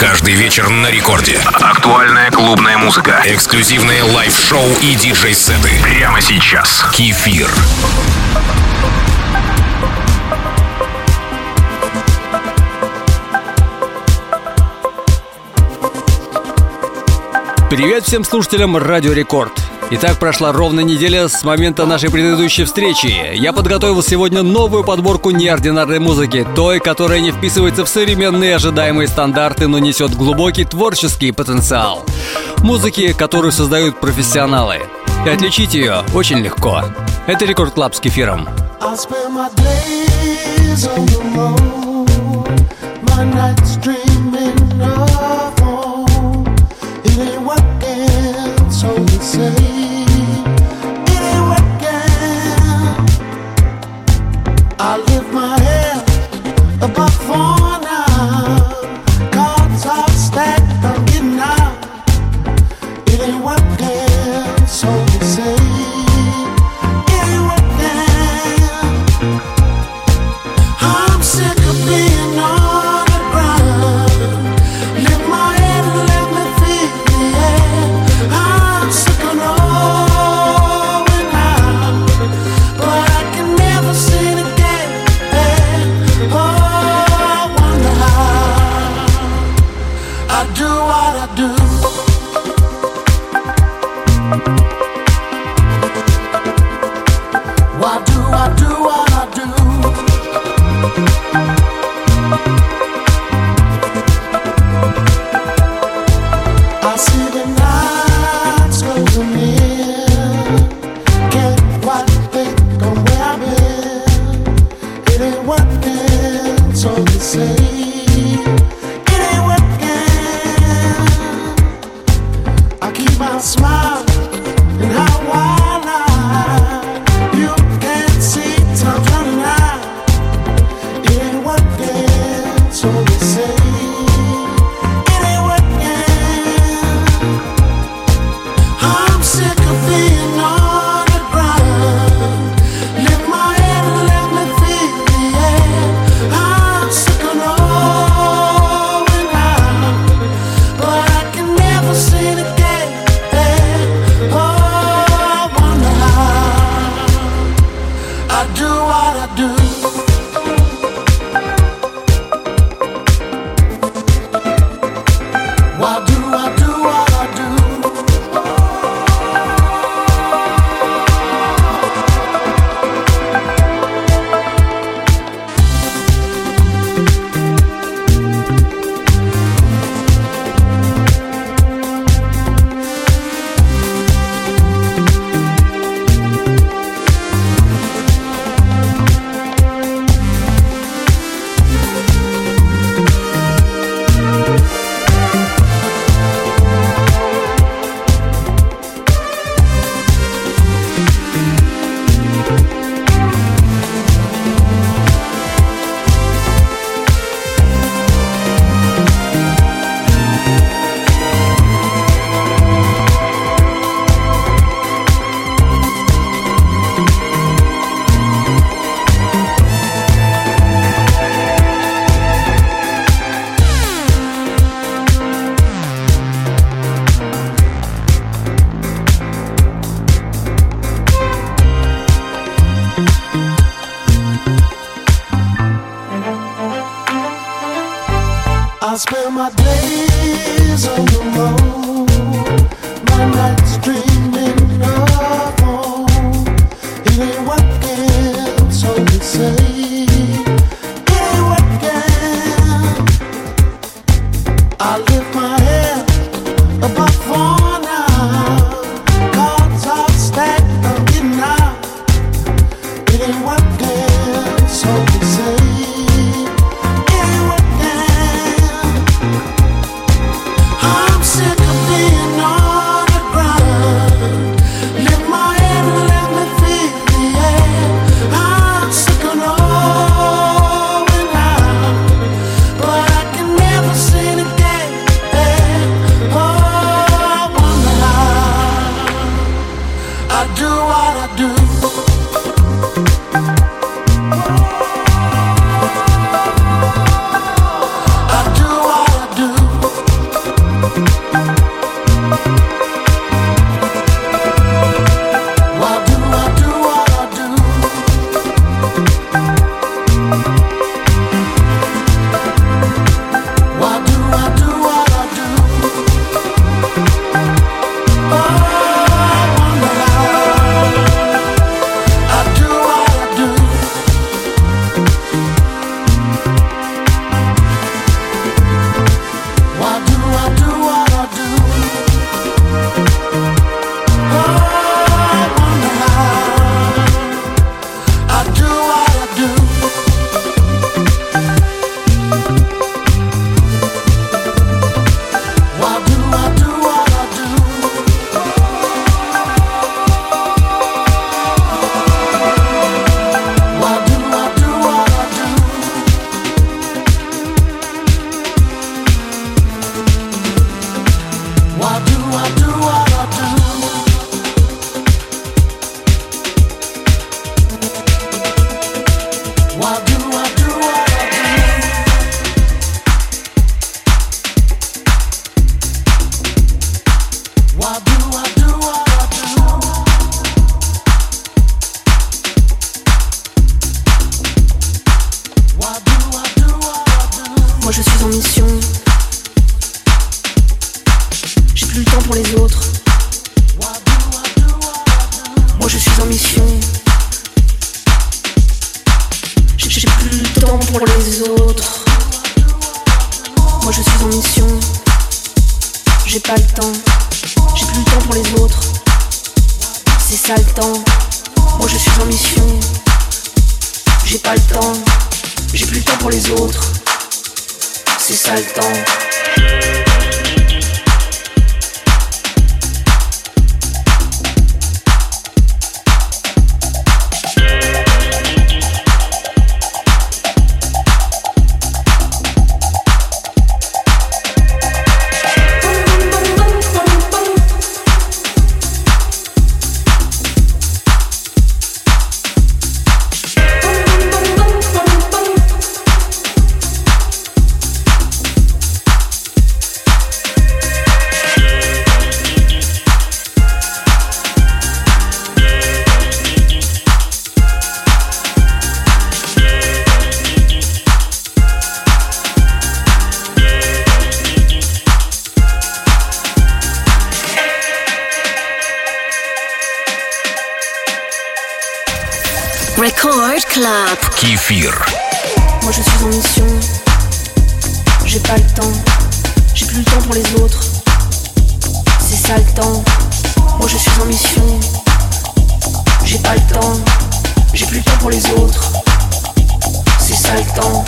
Каждый вечер на рекорде. Актуальная клубная музыка. Эксклюзивные лайв-шоу и диджей-сеты. Прямо сейчас. Кефир. Привет всем слушателям Радио Рекорд. Итак, прошла ровно неделя с момента нашей предыдущей встречи. Я подготовил сегодня новую подборку неординарной музыки, той, которая не вписывается в современные ожидаемые стандарты, но несет глубокий творческий потенциал. Музыки, которую создают профессионалы. И отличить ее очень легко. Это Record Club с кефиром. My I spend my day Moi je suis en mission, j'ai pas le temps, j'ai plus le temps pour les autres. C'est ça le temps. Moi je suis en mission, j'ai pas le temps, j'ai plus le temps pour les autres. C'est ça le temps.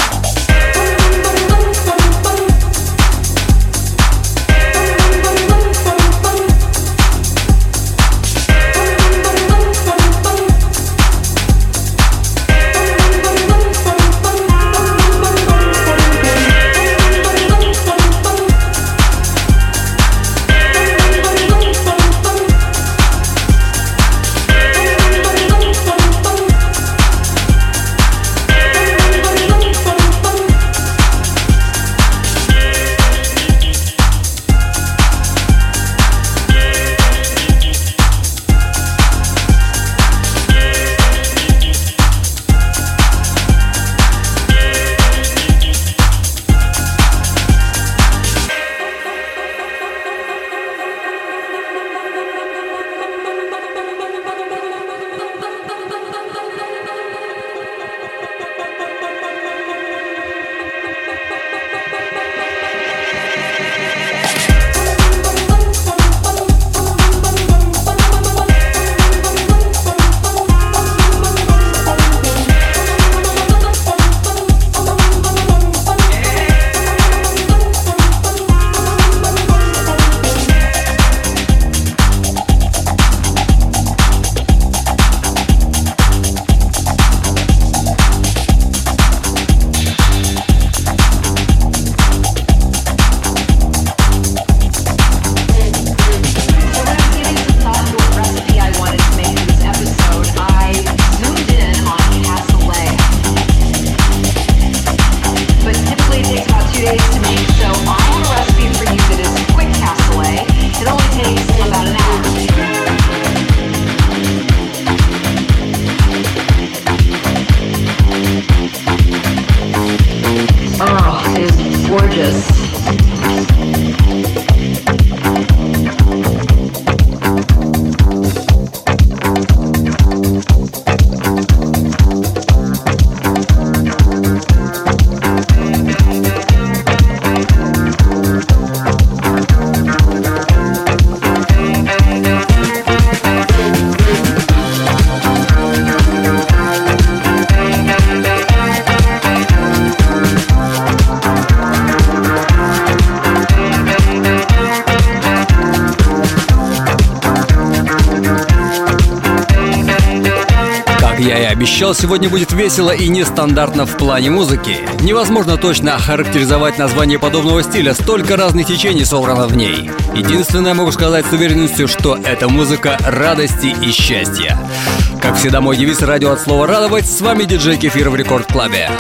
Сегодня будет весело и нестандартно в плане музыки. Невозможно точно охарактеризовать название подобного стиля, столько разных течений собрано в ней. Единственное могу сказать с уверенностью, что это музыка радости и счастья. Как всегда, мой девиз радио от слова «радовать». С вами диджей Кефир в Рекорд Клабе.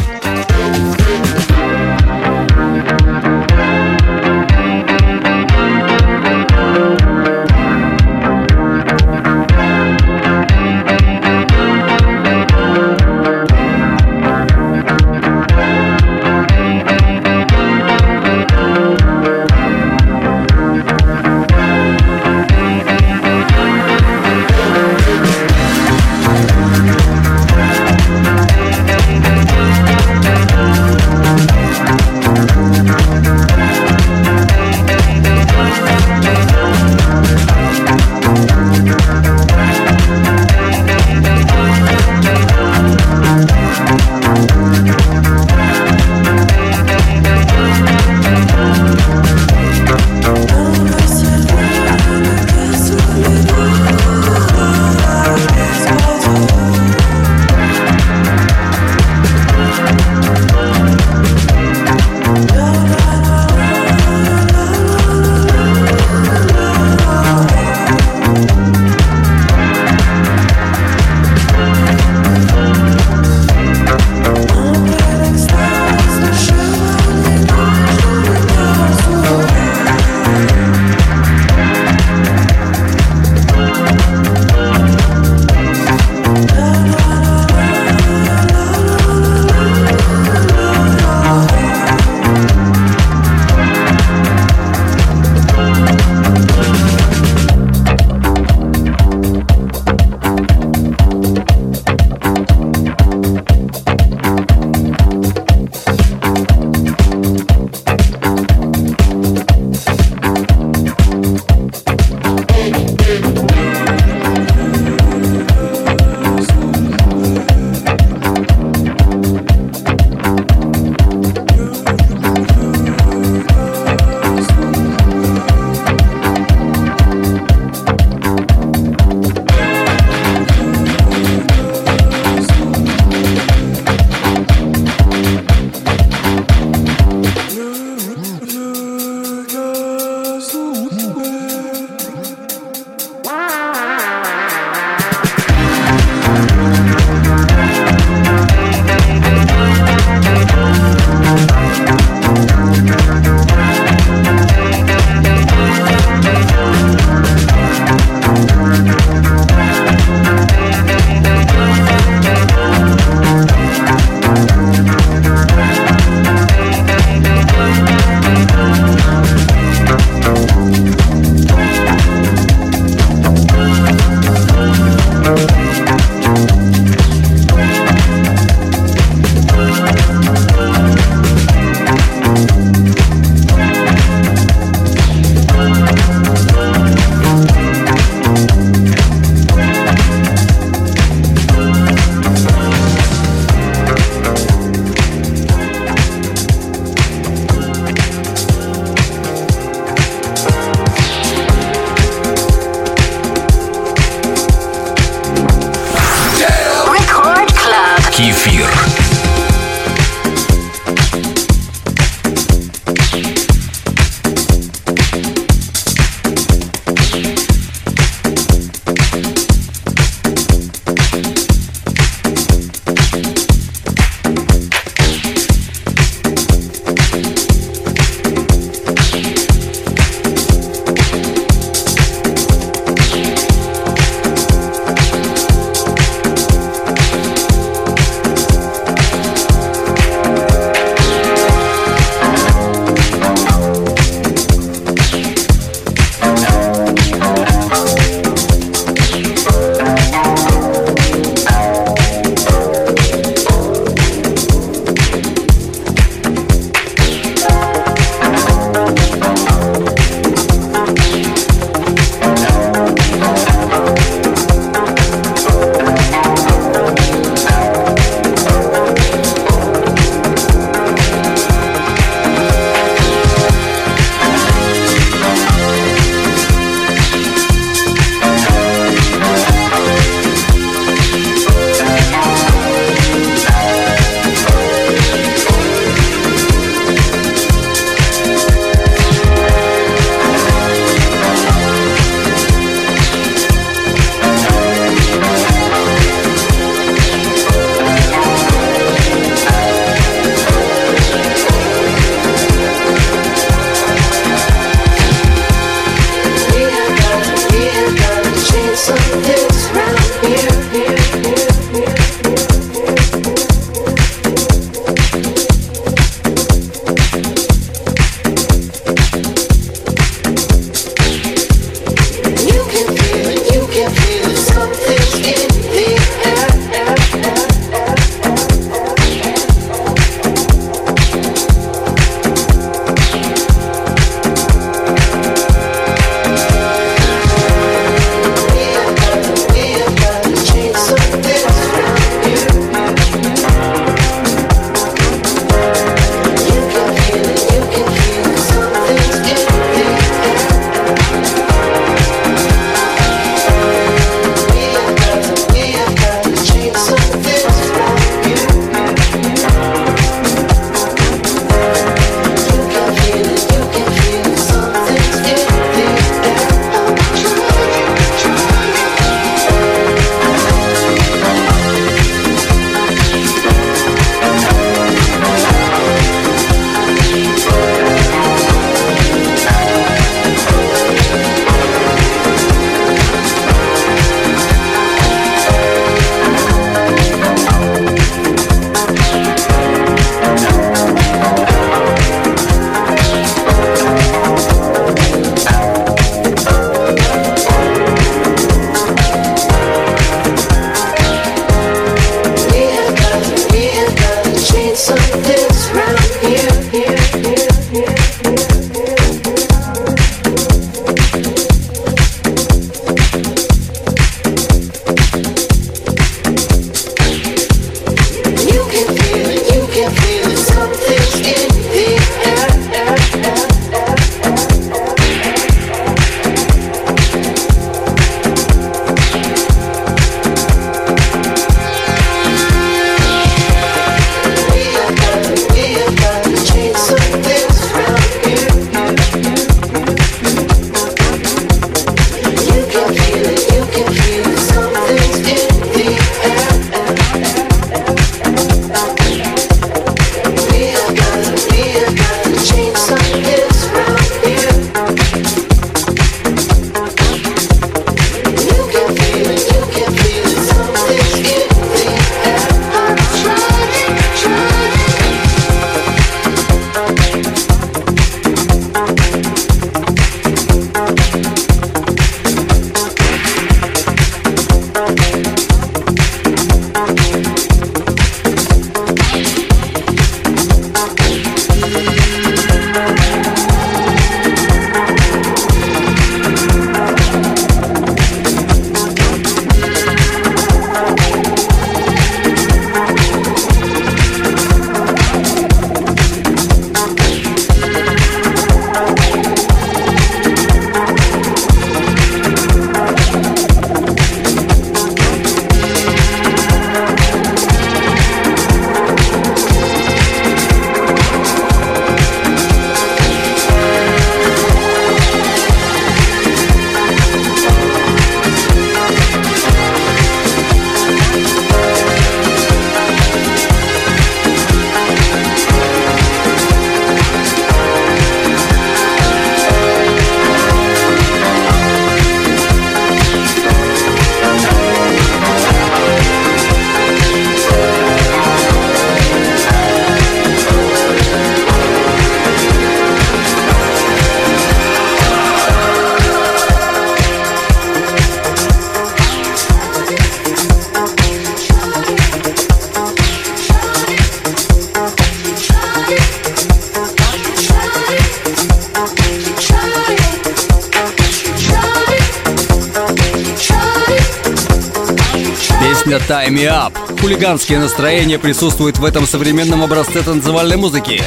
Up». Хулиганские настроения присутствуют в этом современном образце танцевальной музыки.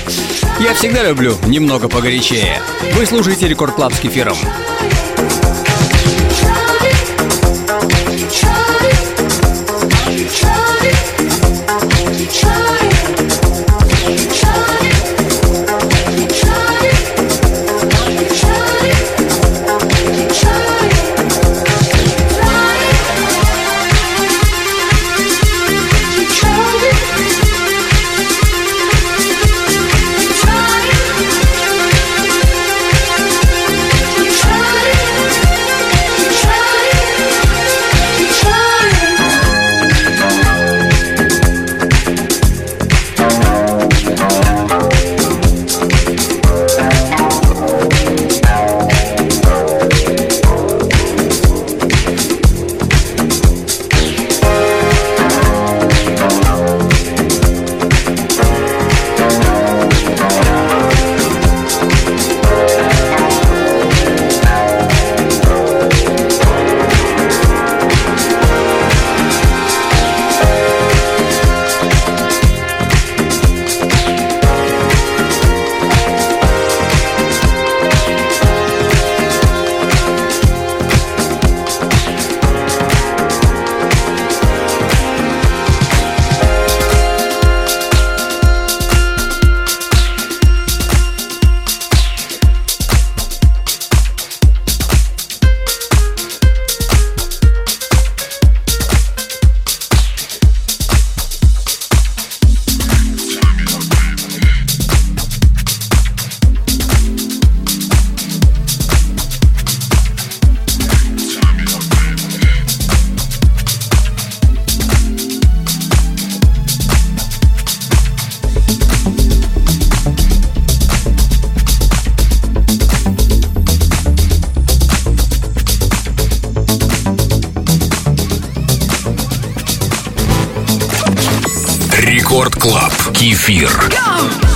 Я всегда люблю немного погорячее. Вы слушаете Record Club с кефиром. Кефир. That's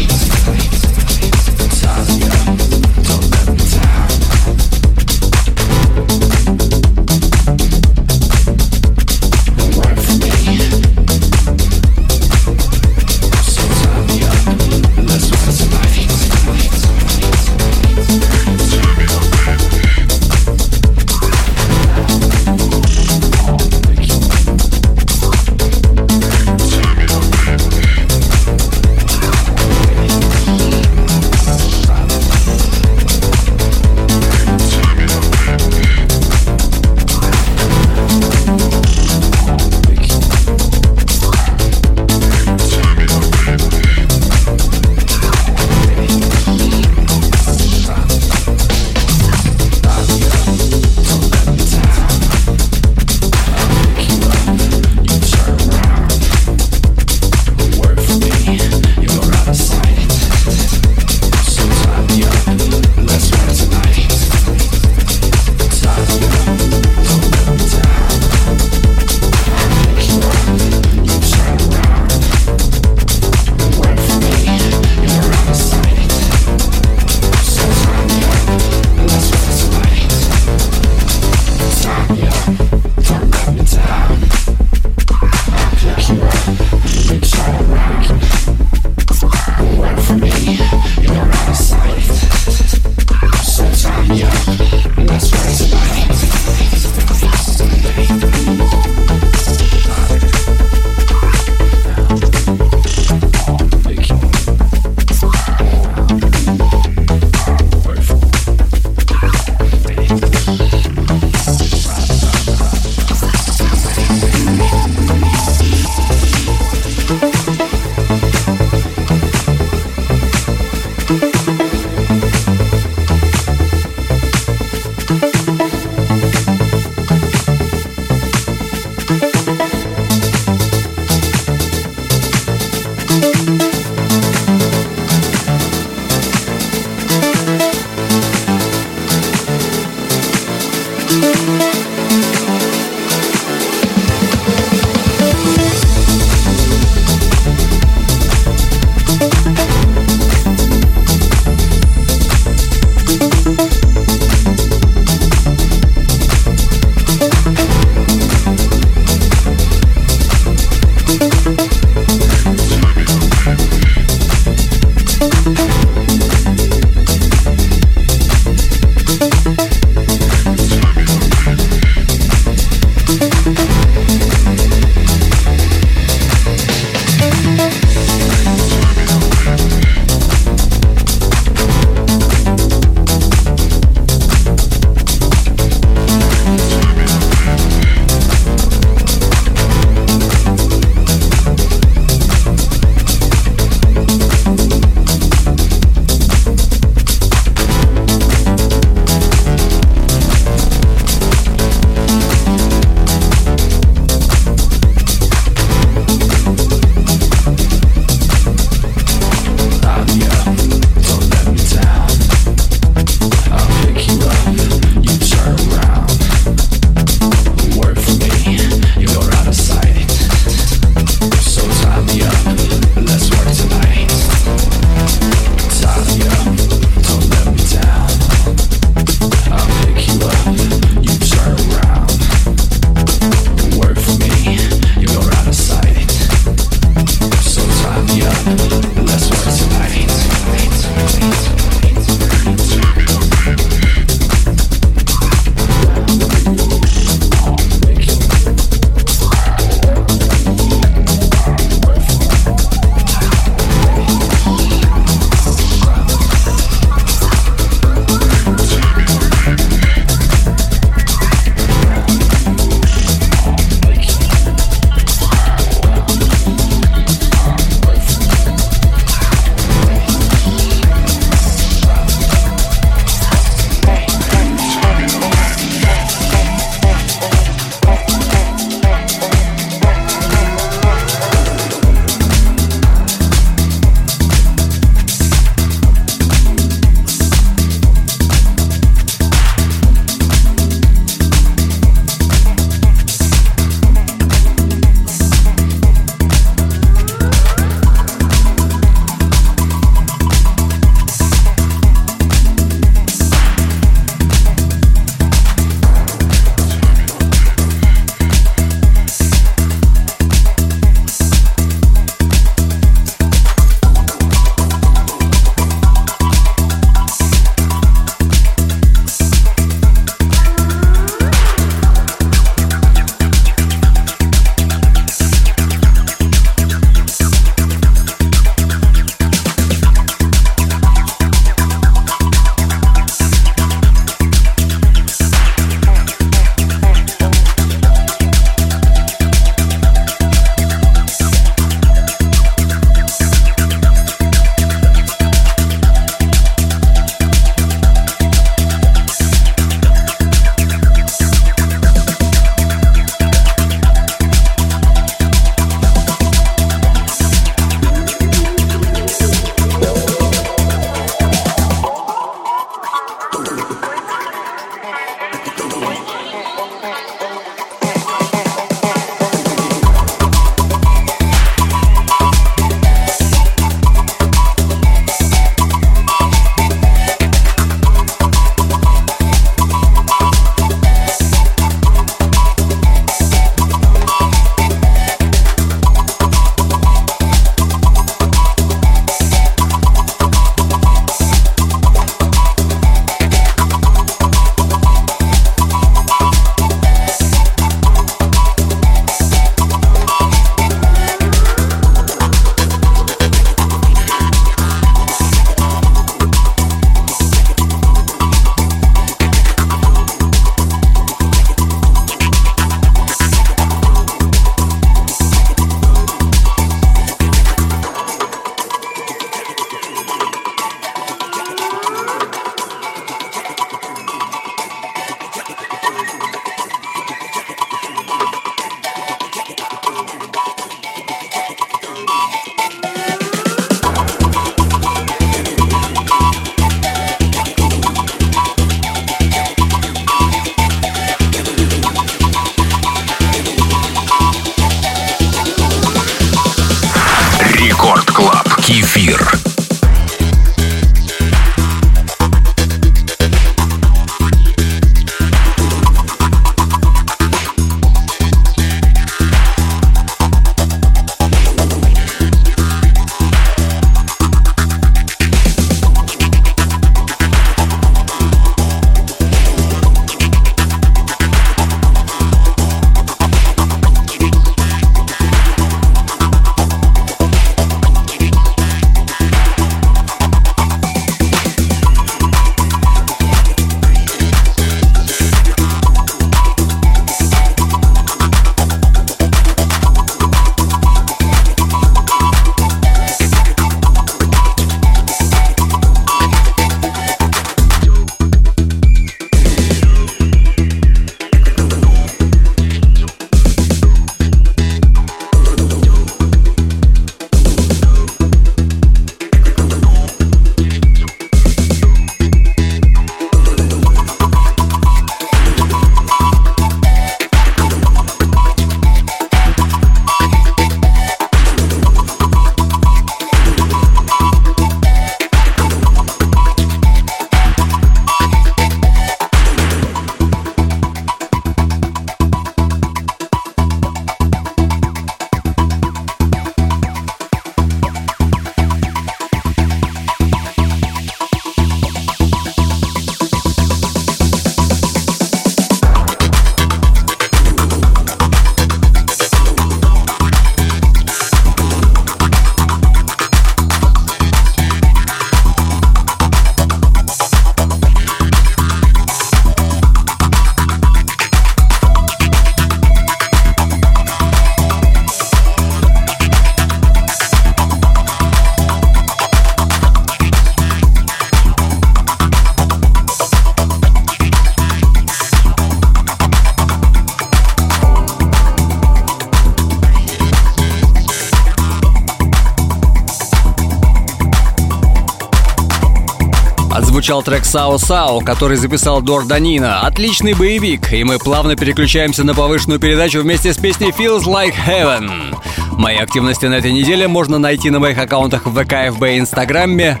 Отзвучал трек «Сао Сао», который записал Дор Данина. Отличный боевик, и мы плавно переключаемся на повышенную передачу вместе с песней «Feels Like Heaven». Мои активности на этой неделе можно найти на моих аккаунтах в ВК, ФБ и Инстаграме.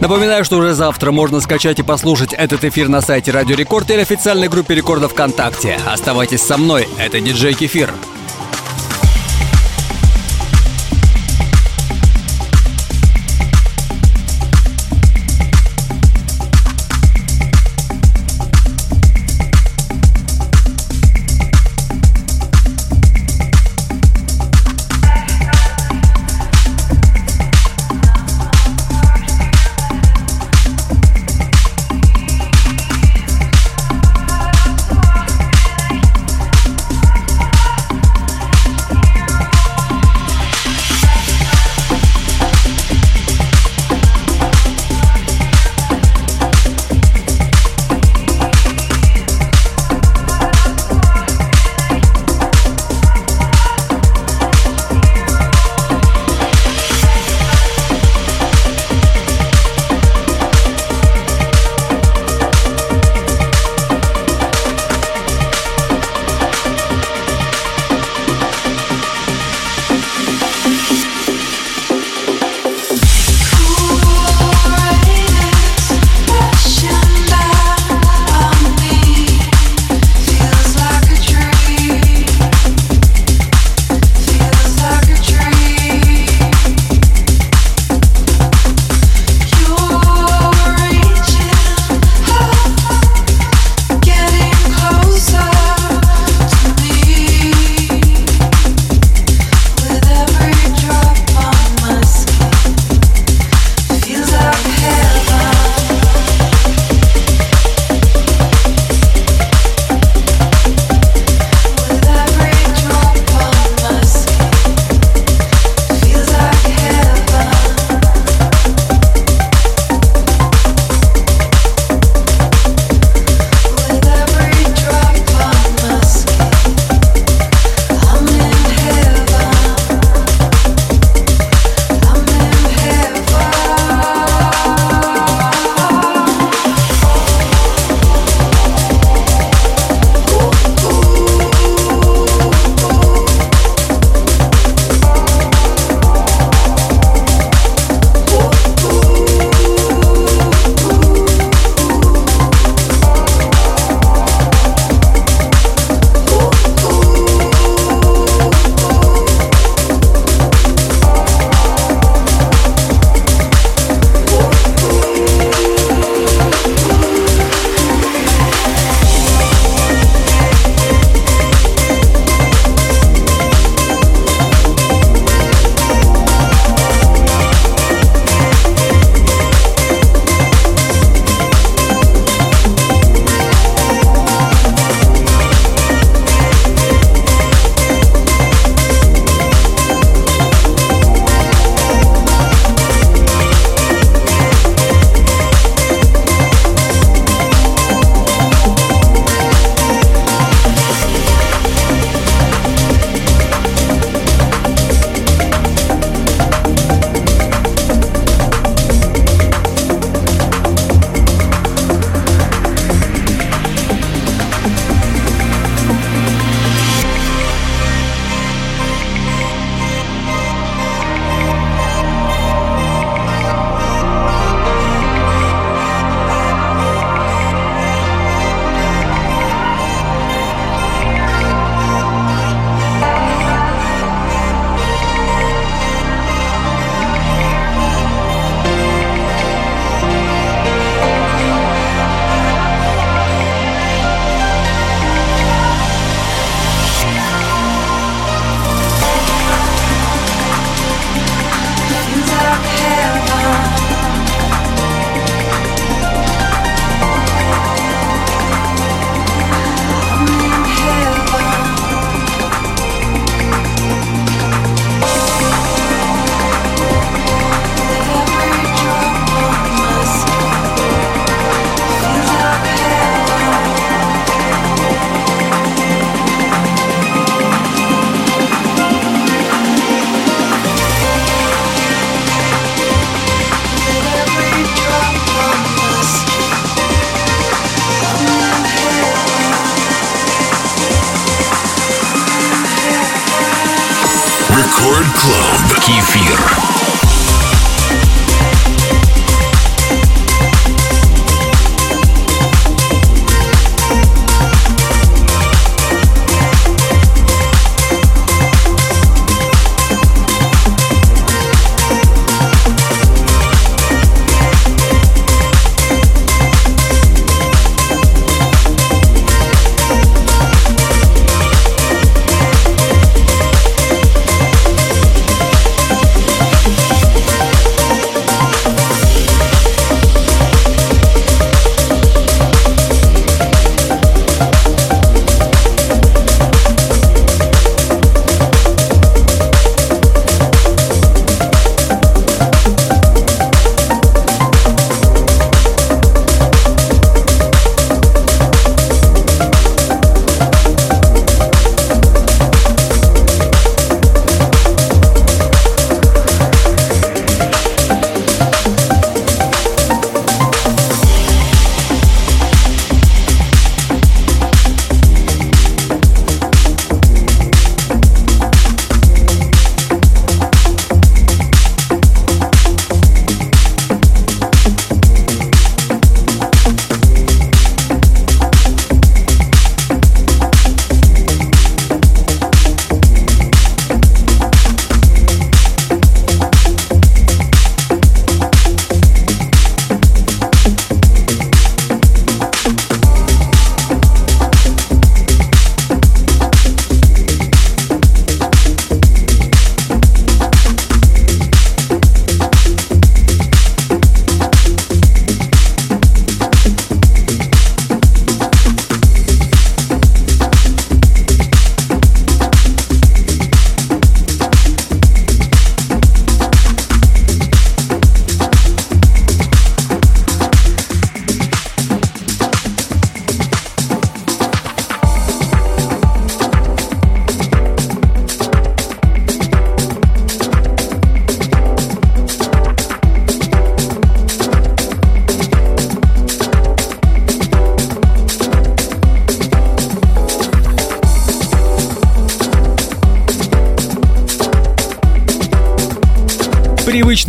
Напоминаю, что уже завтра можно скачать и послушать этот эфир на сайте Радио Рекорд или официальной группе Рекорда ВКонтакте. Оставайтесь со мной, это диджей Кефир.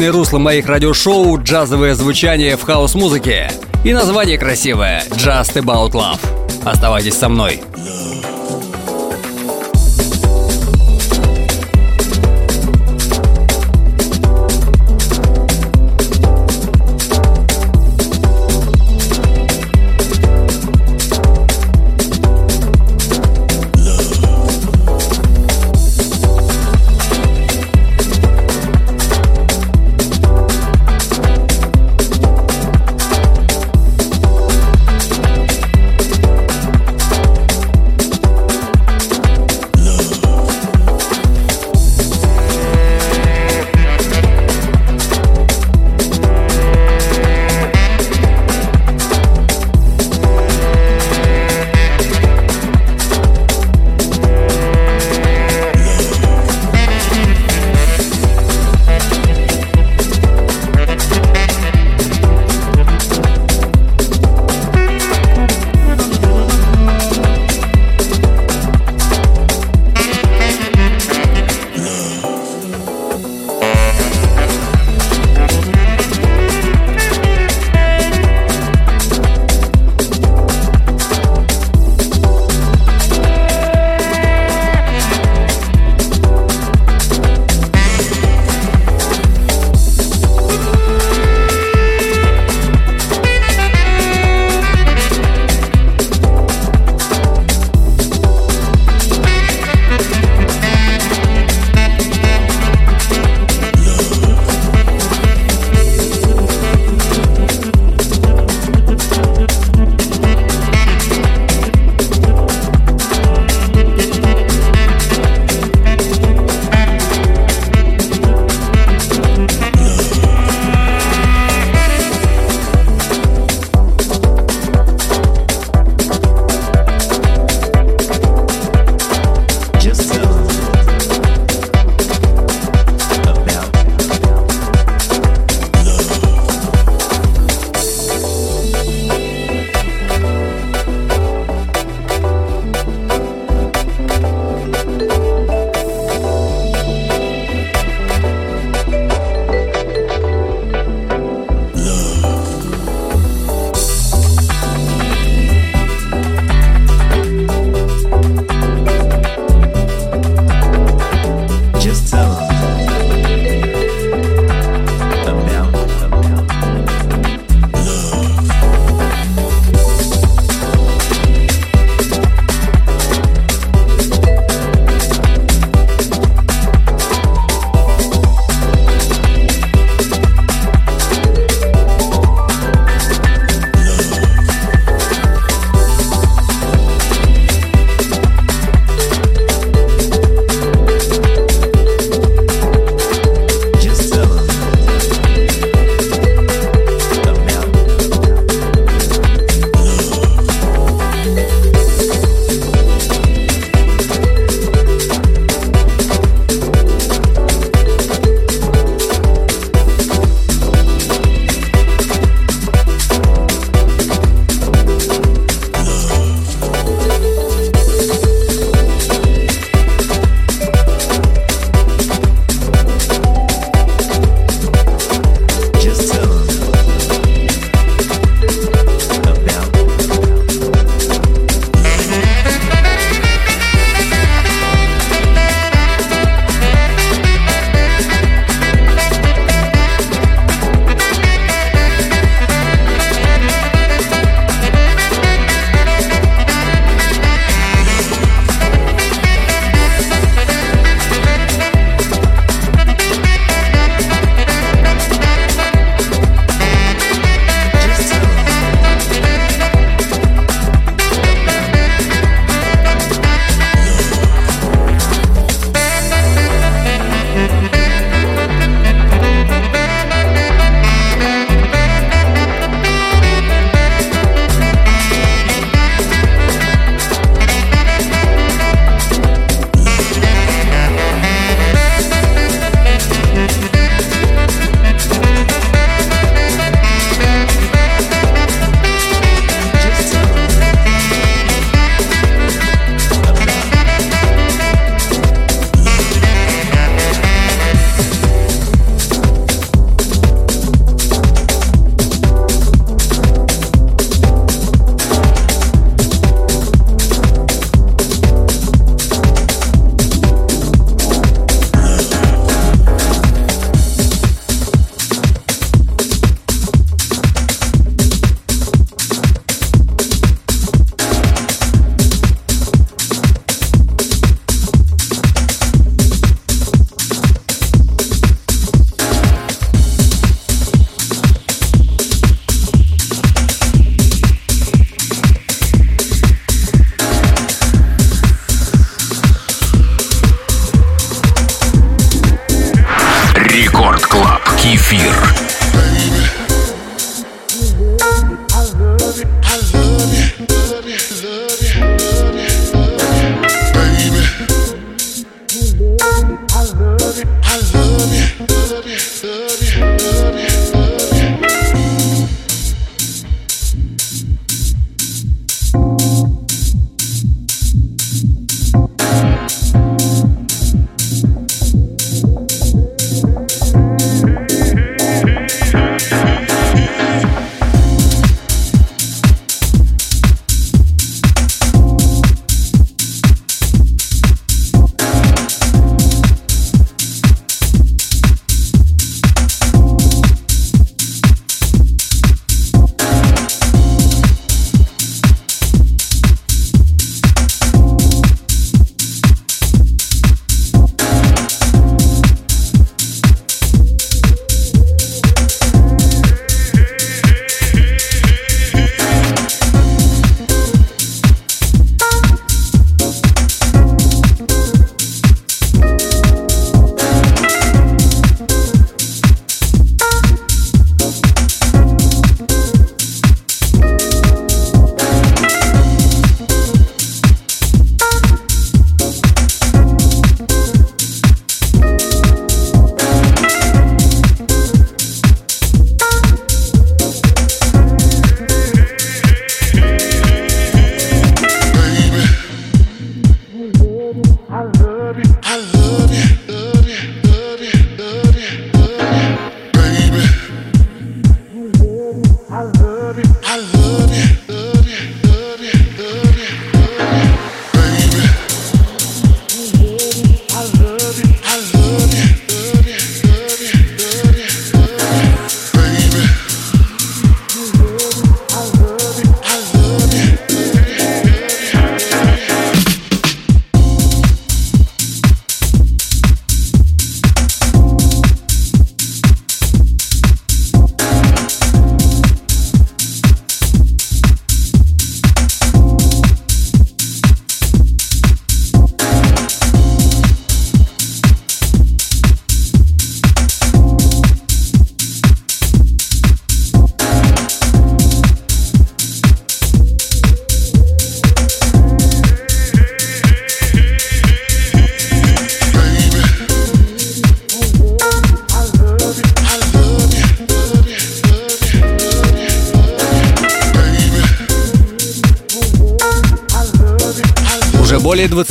Привычное русло моих радиошоу — джазовое звучание в хаус-музыке. И название красивое — Just About Love. Оставайтесь со мной.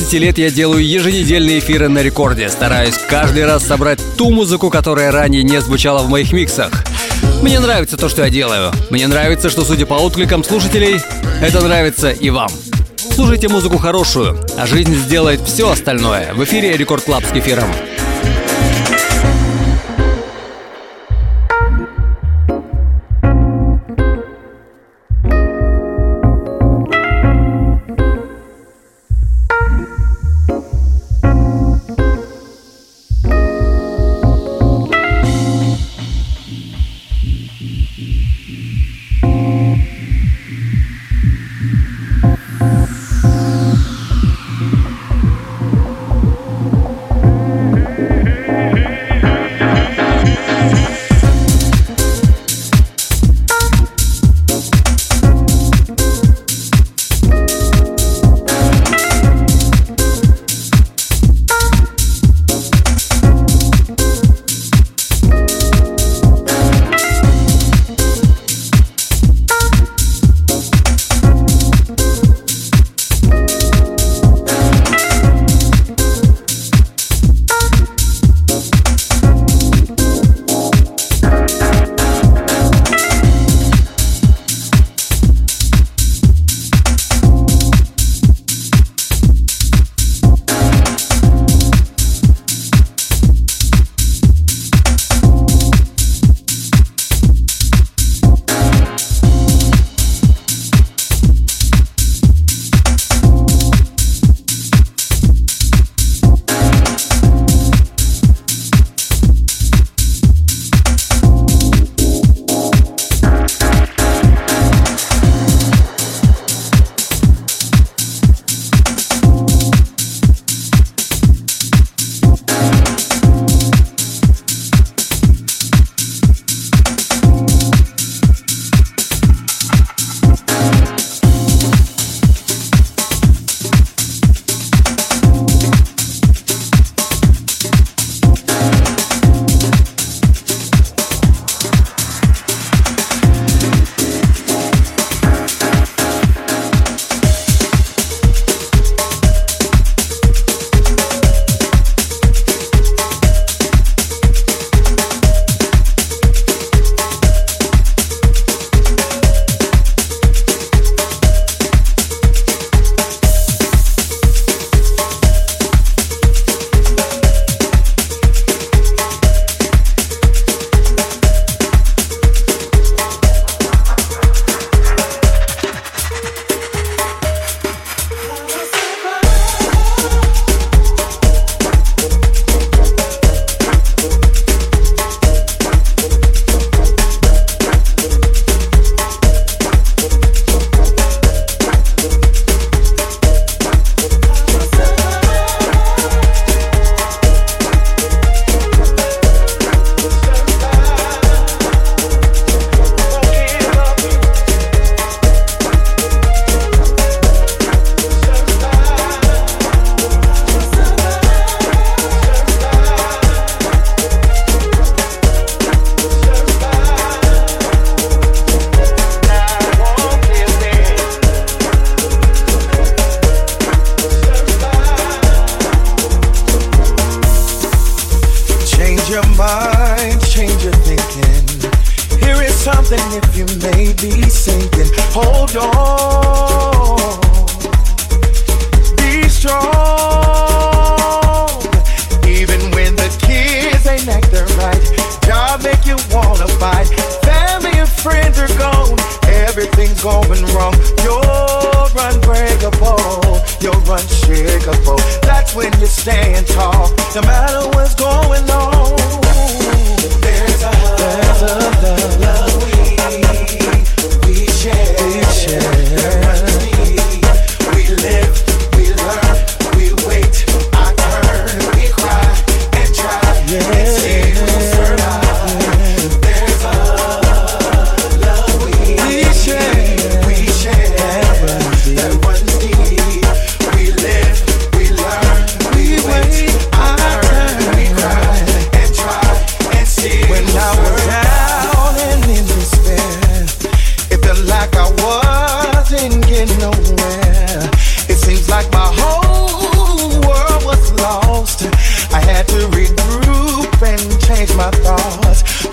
Более 20 лет я делаю еженедельные эфиры на рекорде, стараюсь каждый раз собрать ту музыку, которая ранее не звучала в моих миксах. Мне нравится то, что я делаю. Мне нравится, что, судя по откликам слушателей, это нравится и вам. Слушайте музыку хорошую, а жизнь сделает все остальное. В эфире Record Club с кефиром.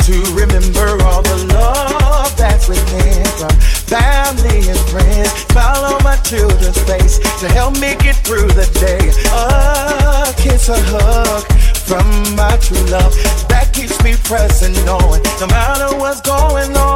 to remember all the love that's within from family and friends. Follow my children's face to help me get through the day. A kiss, a hug from my true love that keeps me pressing on, no matter what's going on.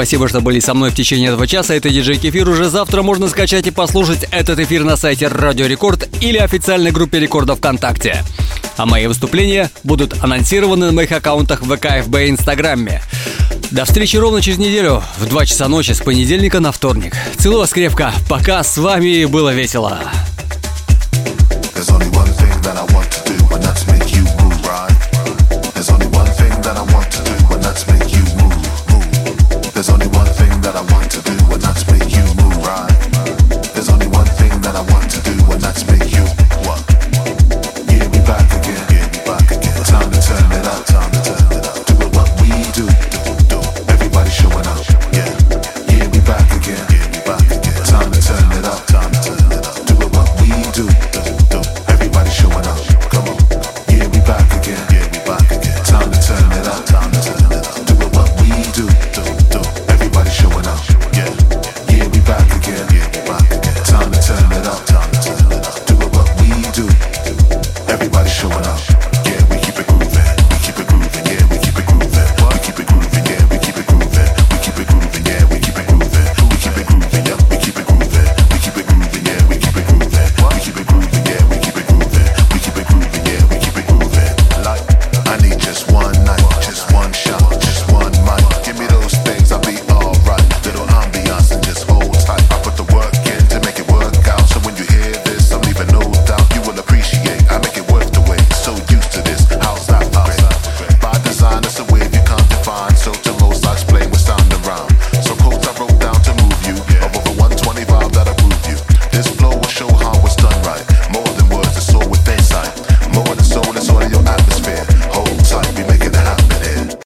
Спасибо, что были со мной в течение этого часа. Это диджей Кефир. Уже завтра можно скачать и послушать этот эфир на сайте Радио Рекорд или официальной группе Рекорда ВКонтакте. А мои выступления будут анонсированы на моих аккаунтах ВК, ФБ и Инстаграме. До встречи ровно через неделю в 2 часа ночи с понедельника на вторник. Целую вас крепко. Пока с вами было весело.